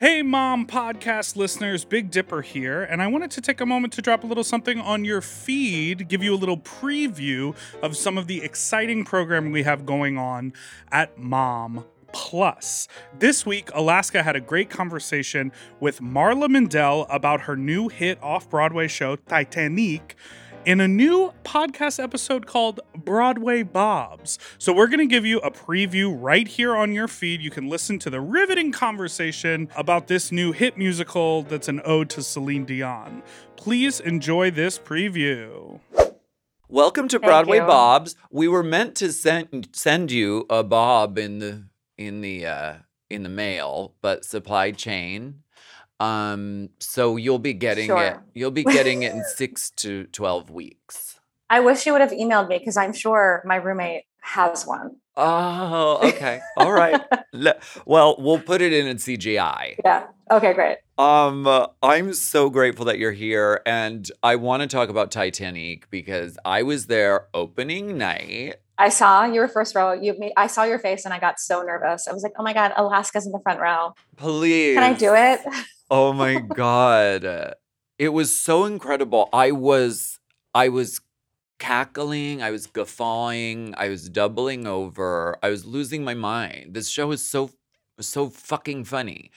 Hey, Mom podcast listeners, Big Dipper here, and I wanted to take a moment to drop a little something on your feed, give you a little preview of some of the exciting programming we have going on at Mom Plus. This week, Alaska had a great conversation with Marla Mindelle about her new hit off Broadway show, Titanique in a new podcast episode called Broadway Bobs. So, we're going to give you a preview right here on your feed. You can listen to the riveting conversation about this new hit musical that's an ode to Celine Dion. Please enjoy this preview. Welcome to Broadway Bobs. We were meant to send send you a bob in the in the uh, in the mail, but supply chain um, so you'll be getting sure. it. You'll be getting it in six to twelve weeks. I wish you would have emailed me because I'm sure my roommate has one. Oh, okay. All right. well, we'll put it in in CGI. Yeah. Okay, great. Um, uh, I'm so grateful that you're here, and I want to talk about Titanique because I was there opening night. I saw you were first row. You, made, I saw your face, and I got so nervous. I was like, "Oh my god, Alaska's in the front row." Please, can I do it? Oh my god. It was so incredible. I was I was cackling, I was guffawing, I was doubling over. I was losing my mind. This show is so so fucking funny.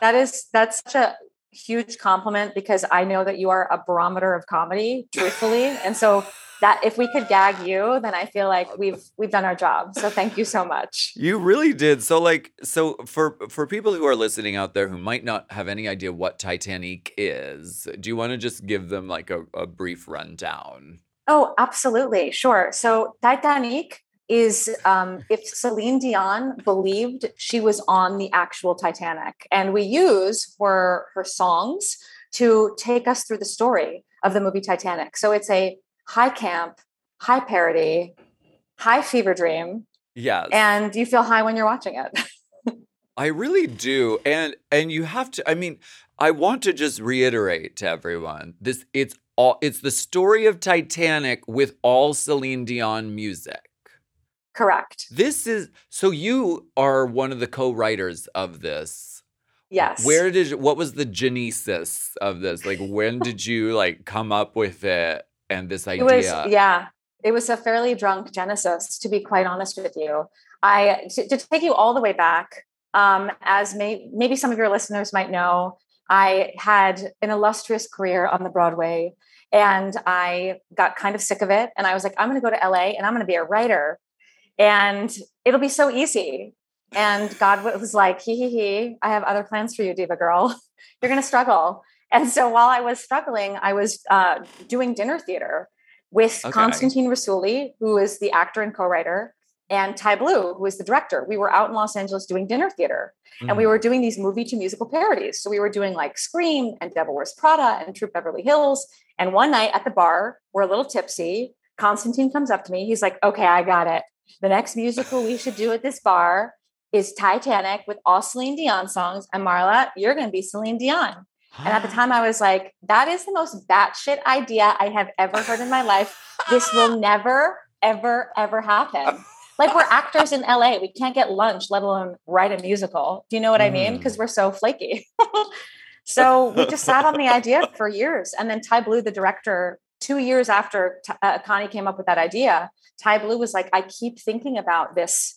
That is that's such a huge compliment because I know that you are a barometer of comedy, truthfully. and so that if we could gag you, then I feel like we've we've done our job. So thank you so much. You really did. So like so for for people who are listening out there who might not have any idea what Titanique is, do you want to just give them like a, a brief rundown? Oh, absolutely. Sure. So Titanique is um, if Celine Dion believed she was on the actual Titanic, and we use for her songs to take us through the story of the movie Titanic. So it's a high camp, high parody, high fever dream. Yes. And you feel high when you're watching it. I really do. And and you have to I mean, I want to just reiterate to everyone. This it's all it's the story of Titanic with all Celine Dion music. Correct. This is so you are one of the co-writers of this. Yes. Where did what was the genesis of this? Like when did you like come up with it? And this idea. It was, yeah, it was a fairly drunk genesis, to be quite honest with you. I to, to take you all the way back, um, as may, maybe some of your listeners might know, I had an illustrious career on the Broadway, and I got kind of sick of it. And I was like, I'm going to go to LA and I'm going to be a writer, and it'll be so easy. And God was like, he he he, I have other plans for you, diva girl. You're going to struggle. And so while I was struggling, I was uh, doing dinner theater with okay. Constantine Rousouli, who is the actor and co-writer, and Tye Blue, who is the director. We were out in Los Angeles doing dinner theater, mm-hmm. and we mm. were doing these movie to musical parodies. So we were doing like Scream and Devil Wears Prada and Troop Beverly Hills. And one night at the bar, we're a little tipsy. Constantine comes up to me. He's like, "Okay, I got it. The next musical we should do at this bar is Titanic with all Celine Dion songs. And Marla, you're going to be Celine Dion." And at the time, I was like, that is the most batshit idea I have ever heard in my life. This will never, ever, ever happen. Like, we're actors in LA. We can't get lunch, let alone write a musical. Do you know what. I mean? Because mm. we're so flaky. so we just sat on the idea for years. And then Tye Blue, the director, two years after uh, Connie came up with that idea, Tye Blue was like, I keep thinking about this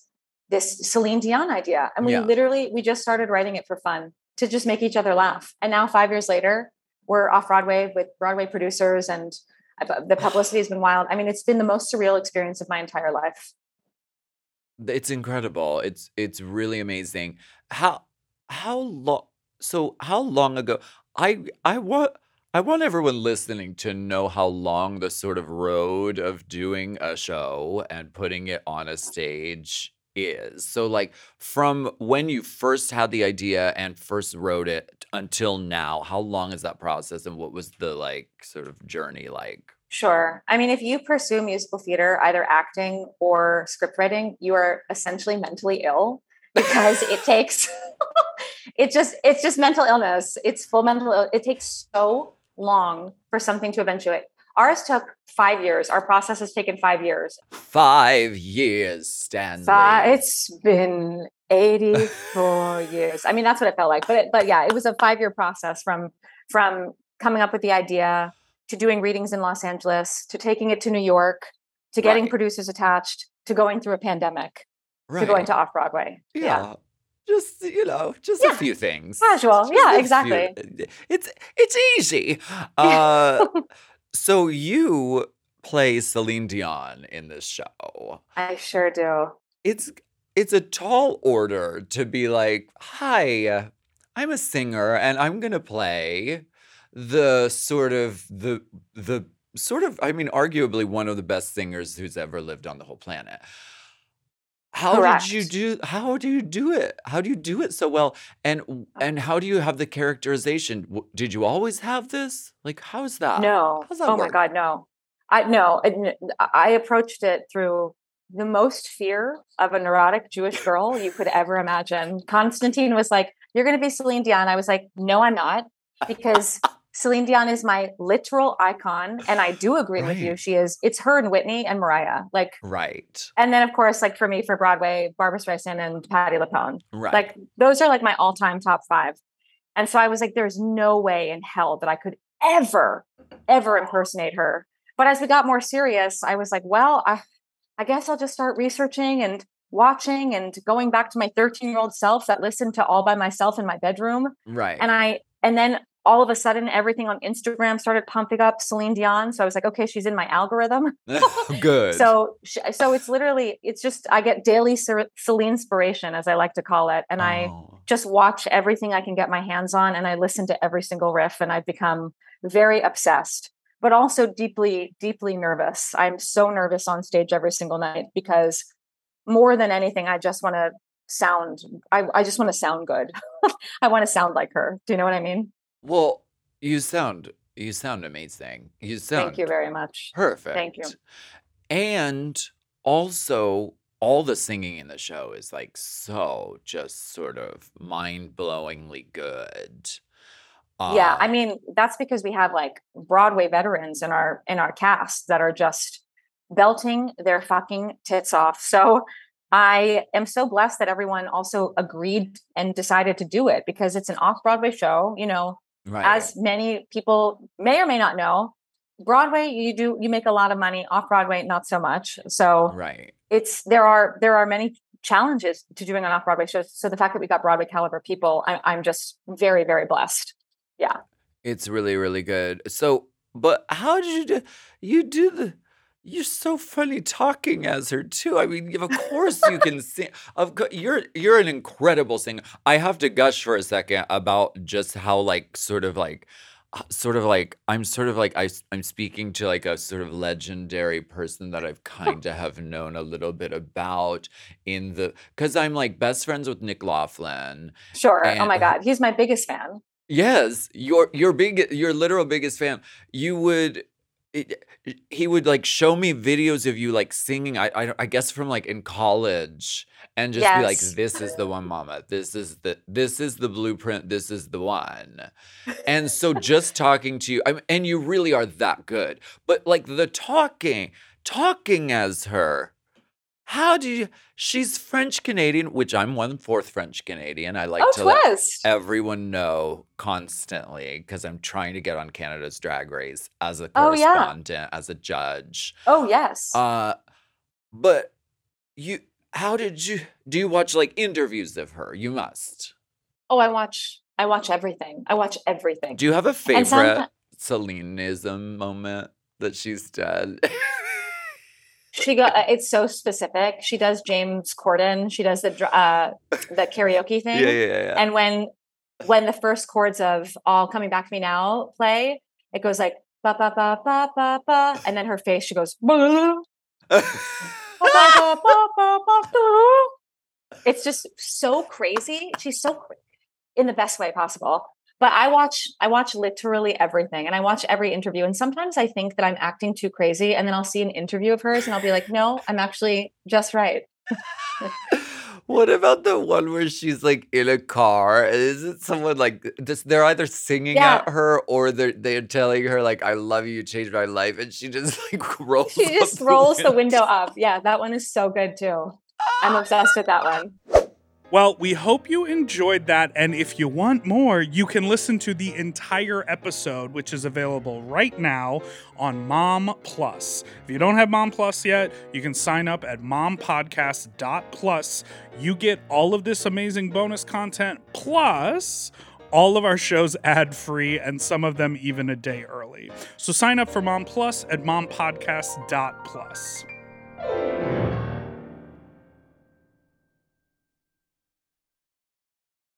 this Celine Dion idea. And we yeah. literally we just started writing it for fun to just make each other laugh. And now, five years later, we're off Broadway with Broadway producers, and uh, the publicity has been wild. I mean, it's been the most surreal experience of my entire life. It's incredible. It's it's really amazing. How how long? So how long ago? I I want. I want everyone listening to know how long the sort of road of doing a show and putting it on a stage is. So, like, from when you first had the idea and first wrote it until now, how long is that process and what was the like sort of journey like? Sure. I mean, if you pursue musical theater, either acting or script writing, you are essentially mentally ill because it takes it just it's just mental illness. It's full mental it takes so long for something to eventuate Ours took five years. Our process has taken five years. Five years, Stanley. Five, it's been 84 years. I mean, that's what it felt like. But it, but yeah, it was a five year process from from coming up with the idea to doing readings in Los Angeles to taking it to New York to getting Right. producers attached to going through a pandemic Right. to going to off Broadway. yeah. Just you know, just a few things. Casual. Just Yeah, a few- exactly. It's it's easy. Uh, so you play Celine Dion in this show. I sure do. It's it's a tall order to be like, "Hi, I'm a singer and I'm going to play the sort of the the sort of I mean arguably one of the best singers who's ever lived on the whole planet." How did you do how do you do it? How do you do it so well? And uh and how do you have the characterization? Did you always have this? Like how's that? No. how's that Oh my? God, no. I no. it- I approached it through the most fear of a neurotic Jewish girl you could ever imagine. Constantine was like, "You're going to be Celine Dion." I was like, "No, I'm not," because Celine Dion is my literal icon, and I do agree with you. She is. It's her and Whitney and Mariah. Like, Right. and then of course, like for me for Broadway, Barbra Streisand and Patti LuPone. Right. Like those are like my all-time top five. And so I was like, there's no way in hell that I could ever, ever impersonate her. But as we got more serious, I was like, well, I, I guess I'll just start researching and watching and going back to my 13 year old self that listened to all by myself in my bedroom. right. And I, and then all of a sudden, everything on Instagram started pumping up Celine Dion. So I was like, okay, she's in my algorithm. Good. So, so it's literally, it's just, I get daily Celine inspiration, as I like to call it. And I, Oh. just watch everything I can get my hands on and I listen to every single riff and I've become very obsessed, but also deeply, deeply nervous. I'm so nervous on stage every single night because more than anything, I just want to sound, I, I just want to sound good. I want to sound like her. Do you know what I mean? Well, you sound you sound amazing. You sound Thank you very much. perfect. Thank you. And also all the singing in the show is like so just sort of mind-blowingly good. yeah, I Uh, mean, that's because we have like Broadway veterans in our in our cast that are just belting their fucking tits off. So I am so blessed that everyone also agreed and decided to do it because it's an off-Broadway show, you know, right. as many people may or may not know. Broadway, you do you make a lot of money, off-Broadway not so much. So right. it's there are there are many challenges to doing an off-Broadway show. So the fact that we got Broadway caliber people, I, I'm just very, very blessed. Yeah. It's really, really good. So, but how did you do? You do the. You're so funny talking as her too. I mean, of course you can sing. Of course, you're you're an incredible singer. I have to gush for a second about just how like sort of like uh, sort of like I'm sort of like I, I'm speaking to like a sort of legendary person that I've kind of have known a little bit about in the because I'm like best friends with Nick Laughlin. Sure. oh my God. He's my biggest fan. Yes, your your big your literal biggest fan. You would it, eh, he would like show me videos of you like singing I, I I guess from like in college and just be like this is the one mama. This is the this is the blueprint. This is the one. And so just talking to you I mean, and you really are that good. But like the talking talking as her how do you she's French Canadian, which I'm one fourth French Canadian. I like oh, to let everyone know constantly because I'm trying to get on Canada's Drag Race as a Oh, yeah. correspondent, as a judge. oh, yes. Uh, but you, how did you? Do you watch like interviews of her? You must. oh, I watch. I watch everything. I watch everything. Do you have a favorite Celineism moment that she's done? she got. uh, It's so specific. She does James Corden. She does the uh, the karaoke yeah, thing. yeah, yeah. And when when the first chords of "All Coming Back to Me Now" play, it goes like ba ba ba ba ba ba, and then her face she goes. It's just so crazy. She's so in the best way possible. But I watch I watch literally everything and I watch every interview and sometimes I think that I'm acting too crazy and then I'll see an interview of hers and I'll be like, "No, I'm actually just right." What about the one where she's like in a car? Is it someone like this? They're either singing Yeah. at her or they're they're telling her like "I love you, you changed my life," and she just like rolls. She just rolls the window up. Yeah, that one is so good too. I'm obsessed with that one. Well, we hope you enjoyed that. And if you want more, you can listen to the entire episode, which is available right now on Mom Plus. If you don't have Mom Plus yet, you can sign up at mompodcast.plus. You get all of this amazing bonus content plus all of our shows ad free and some of them even a day early. So sign up for Mom Plus at mompodcast.plus.